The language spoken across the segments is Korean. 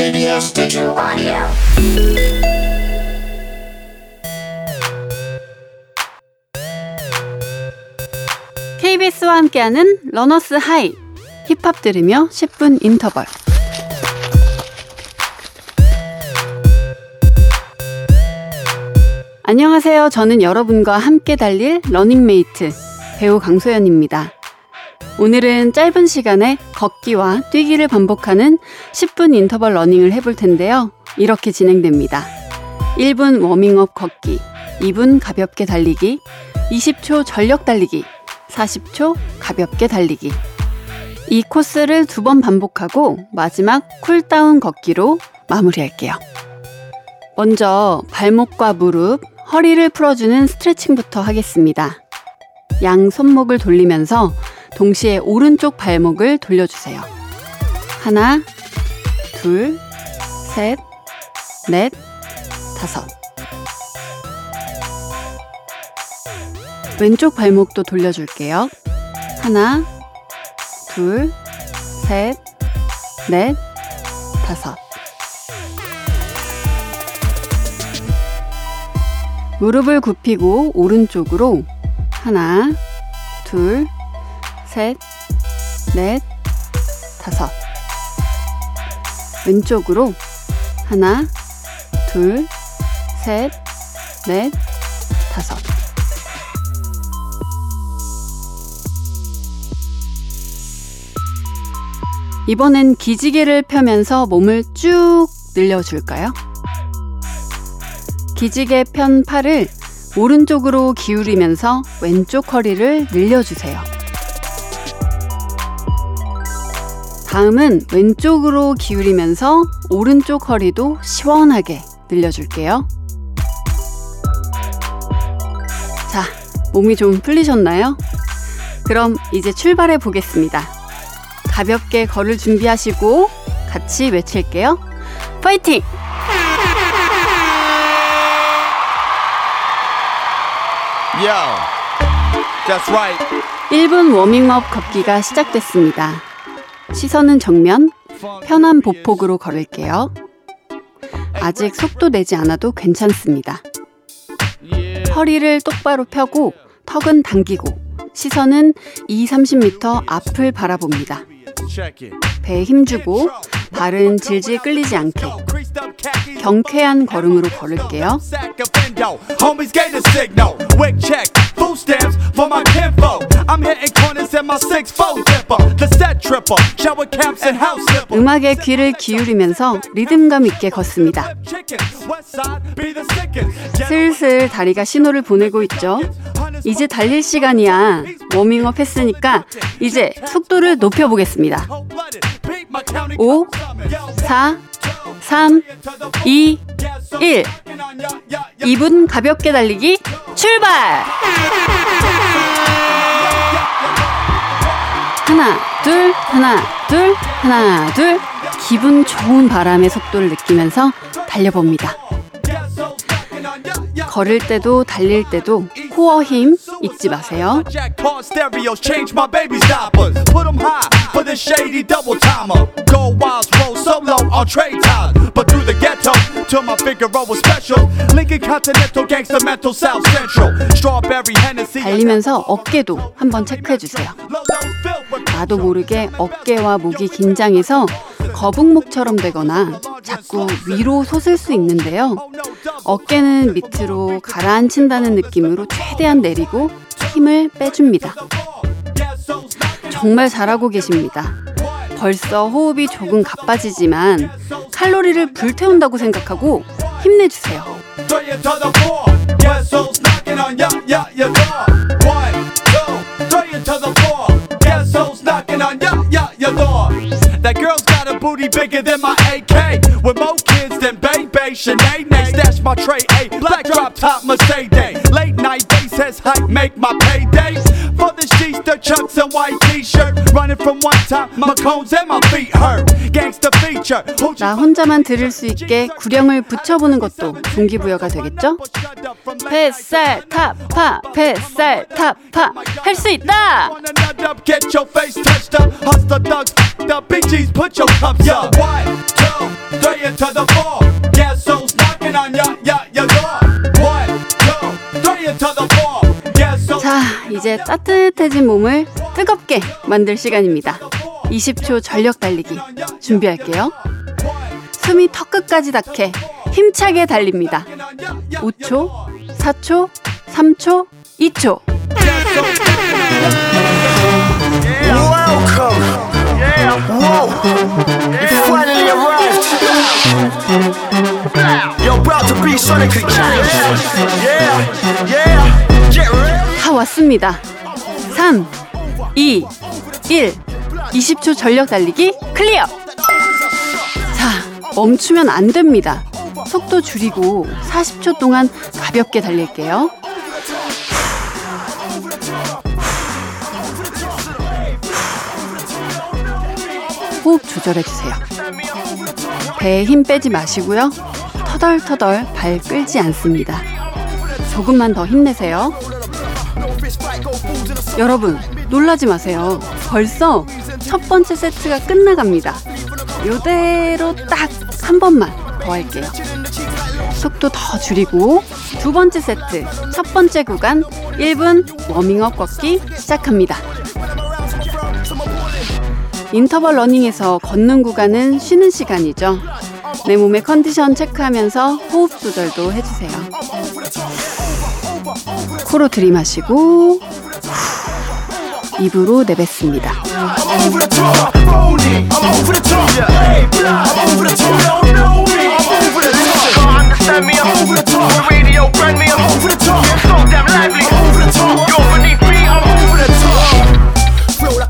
KBS Digital Audio. KBS와 함께하는 Runner's High 힙합 들으며 10분 인터벌 안녕하세요. 저는 여러분과 함께 달릴 러닝메이트 배우 강소연입니다. 오늘은 짧은 시간에 걷기와 뛰기를 반복하는 10분 인터벌 러닝을 해볼 텐데요. 이렇게 진행됩니다. 1분 워밍업 걷기, 2분 가볍게 달리기, 20초 전력 달리기, 40초 가볍게 달리기. 이 코스를 두 번 반복하고 마지막 쿨다운 걷기로 마무리할게요. 먼저 발목과 무릎, 허리를 풀어주는 스트레칭부터 하겠습니다. 양 손목을 돌리면서 동시에 오른쪽 발목을 돌려주세요. 하나, 둘, 셋, 넷, 다섯. 왼쪽 발목도 돌려줄게요. 하나, 둘, 셋, 넷, 다섯. 무릎을 굽히고 오른쪽으로 하나, 둘, 셋, 넷, 다섯. 왼쪽으로 하나, 둘, 셋, 넷, 다섯. 이번엔 기지개를 펴면서 몸을 쭉 늘려줄까요? 기지개 편 팔을 오른쪽으로 기울이면서 왼쪽 허리를 늘려주세요. 다음은 왼쪽으로 기울이면서 오른쪽 허리도 시원하게 늘려줄게요. 자, 몸이 좀 풀리셨나요? 그럼 이제 출발해 보겠습니다. 가볍게 걸을 준비하시고 같이 외칠게요. 파이팅! Yo, that's right. 1분 워밍업 걷기가 시작됐습니다. 시선은 정면, 편한 보폭으로 걸을게요. 아직 속도 내지 않아도 괜찮습니다. 허리를 똑바로 펴고 턱은 당기고 시선은 2, 30m 앞을 바라봅니다. 배에 힘주고 발은 질질 끌리지 않게 경쾌한 걸음으로 걸을게요. 음악에 귀를 기울이면서 리듬감 있게 걷습니다. 슬슬 다리가 신호를 보내고 있죠. 이제 달릴 시간이야. 워밍업 했으니까 이제 속도를 높여보겠습니다. 5, 4, 3, 2, 1. 2분 가볍게 달리기 출발! 하나, 둘, 하나, 둘, 하나, 둘. 기분 좋은 바람의 속도를 느끼면서 달려봅니다. 걸을 때도 달릴 때도 코어 힘 잊지 마세요. 달리면서 어깨도 한번 체크해 주세요. 나도 모르게 어깨와 목이 긴장해서 거북목처럼 되거나 자꾸 위로 솟을 수 있는데요. 어깨는 밑으로 가라앉힌다는 느낌으로 최대한 내리고 힘을 빼줍니다. 정말 잘하고 계십니다. 벌써 호흡이 조금 가빠지지만 칼로리를 불태운다고 생각하고 힘내주세요. Booty bigger than my AK. With more kids than Bay Bay, Sinead. Stash my tray, A. Black drop top Mercedes. Late night bass has hype, make my payday. red chucks and white t-shirt running from one time my cones and my feet hurt gangster feature 나 혼자만 들을 수 있게 구령을 붙여보는 것도 동기부여가 되겠죠? 뱃살 타파 뱃살 타파 할 수 있다! Get your face touched up, hustler thugs, the BGs put your cups up. One, two, three into the four. Gas soul's knocking on your, your, your door. One, two, three into the 이제 따뜻해진 몸을 뜨겁게 만들 시간입니다. 20초 전력 달리기 준비할게요. 숨이 턱끝까지 닿게 힘차게 달립니다. 5초, 4초, 3초, 2초. 왔습니다. 3, 2, 1. 20초 전력 달리기 클리어! 자, 멈추면 안 됩니다. 속도 줄이고 40초 동안 가볍게 달릴게요. 호흡 조절해주세요. 배에 힘 빼지 마시고요. 터덜터덜 발 끌지 않습니다. 조금만 더 힘내세요. 여러분, 놀라지 마세요. 벌써 첫 번째 세트가 끝나갑니다. 요대로 딱 한 번만 더 할게요. 속도 더 줄이고 두 번째 세트 첫 번째 구간 1분 워밍업 걷기 시작합니다. 인터벌 러닝에서 걷는 구간은 쉬는 시간이죠. 내 몸의 컨디션 체크하면서 호흡 조절도 해주세요. 코로 들이마시고 후, 입으로 내뱉습니다.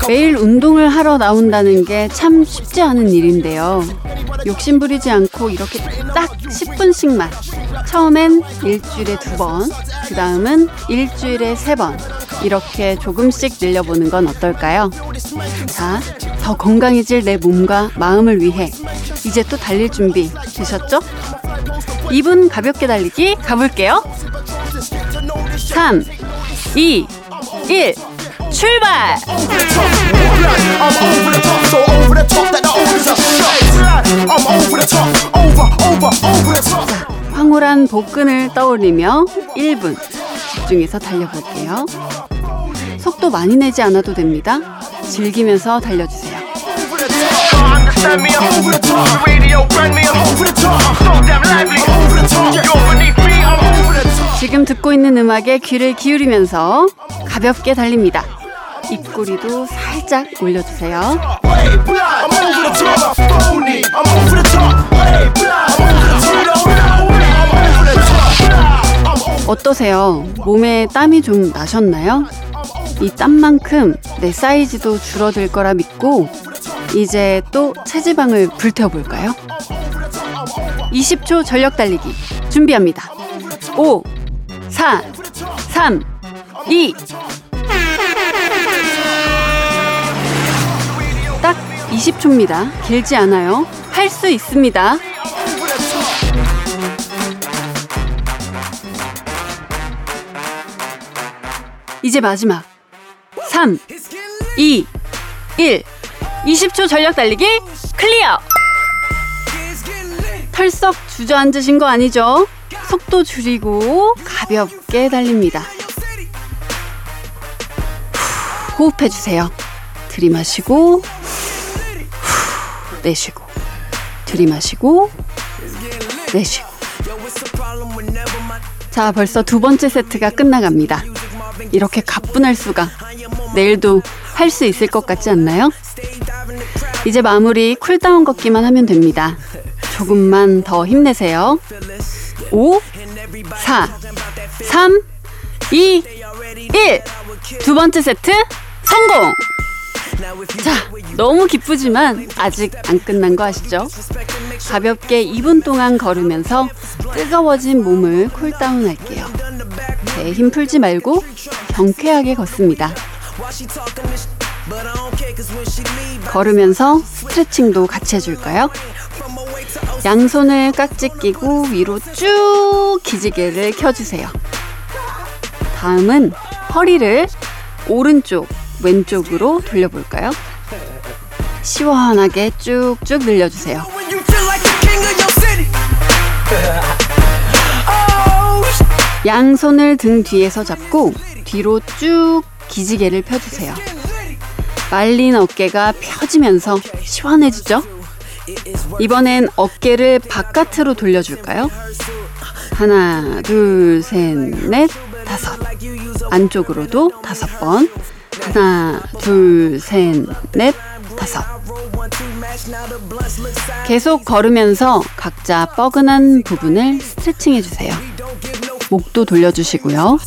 매일 운동을 하러 나온다는 게 참 쉽지 않은 일인데요. 욕심 부리지 않고 이렇게 딱 10분씩만. 처음엔 일주일에 두 번, 그 다음은 일주일에 세 번. 이렇게 조금씩 늘려보는 건 어떨까요? 자, 더 건강해질 내 몸과 마음을 위해 이제 또 달릴 준비 되셨죠? 2분 가볍게 달리기 가볼게요. 3, 2, 1, 출발! 황홀한 복근을 떠올리며 1분 집중해서 달려볼게요. 속도 많이 내지 않아도 됩니다. 즐기면서 달려주세요. 지금 듣고 있는 음악에 귀를 기울이면서 가볍게 달립니다. 입꼬리도 살짝 올려주세요. 어떠세요? 몸에 땀이 좀 나셨나요? 이 땀만큼 내 사이즈도 줄어들 거라 믿고 이제 또 체지방을 불태워볼까요? 20초 전력 달리기 준비합니다. 5, 4, 3, 2. 딱 20초입니다. 길지 않아요. 할 수 있습니다. 이제 마지막. 3, 2, 1. 20초 전력 달리기 클리어! 털썩 주저앉으신 거 아니죠? 속도 줄이고 가볍게 달립니다. 후, 호흡해 주세요. 들이마시고 후, 내쉬고 들이마시고 내쉬고 자, 벌써 두 번째 세트가 끝나갑니다. 이렇게 가뿐할 수가. 내일도 할 수 있을 것 같지 않나요? 이제 마무리 쿨다운 걷기만 하면 됩니다. 조금만 더 힘내세요. 5, 4, 3, 2, 1. 두 번째 세트 성공! 자, 너무 기쁘지만 아직 안 끝난 거 아시죠? 가볍게 2분 동안 걸으면서 뜨거워진 몸을 쿨다운 할게요. 배에 힘 풀지 말고 경쾌하게 걷습니다. 걸으면서 스트레칭도 같이 해줄까요? 양손을 깍지 끼고 위로 쭉 기지개를 켜주세요. 다음은 허리를 오른쪽, 왼쪽으로 돌려볼까요? 시원하게 쭉쭉 늘려주세요. 양손을 등 뒤에서 잡고 뒤로 쭉 기지개를 펴주세요. 말린 어깨가 펴지면서 시원해지죠? 이번엔 어깨를 바깥으로 돌려줄까요? 하나, 둘, 셋, 넷, 다섯. 안쪽으로도 다섯 번. 하나, 둘, 셋, 넷, 다섯. 계속 걸으면서 각자 뻐근한 부분을 스트레칭 해주세요. 목도 돌려주시고요.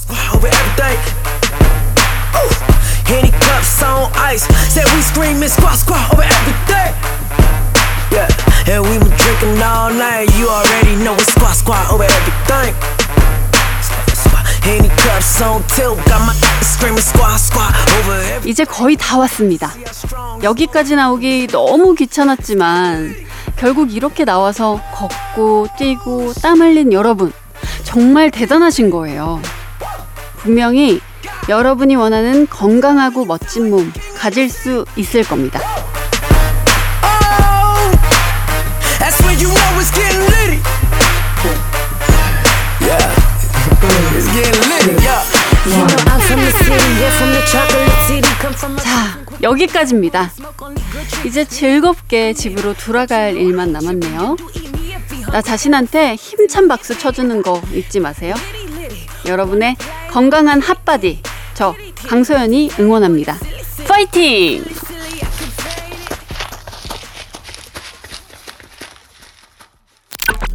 이제 거의 다 왔습니다. 여기까지 나오기 너무 귀찮았지만 결국 이렇게 나와서 걷고 뛰고 땀 흘린 여러분 정말 대단하신 거예요. 분명히 여러분이 원하는 건강하고 멋진 몸 가질 수 있을 겁니다. Oh, 자, 여기까지입니다. 이제 즐겁게 집으로 돌아갈 일만 남았네요. 나 자신한테 힘찬 박수 쳐주는 거 잊지 마세요. 여러분의 건강한 핫바디, 저 강소연이 응원합니다. 파이팅!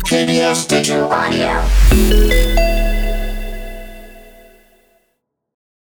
KBS Digital Audio.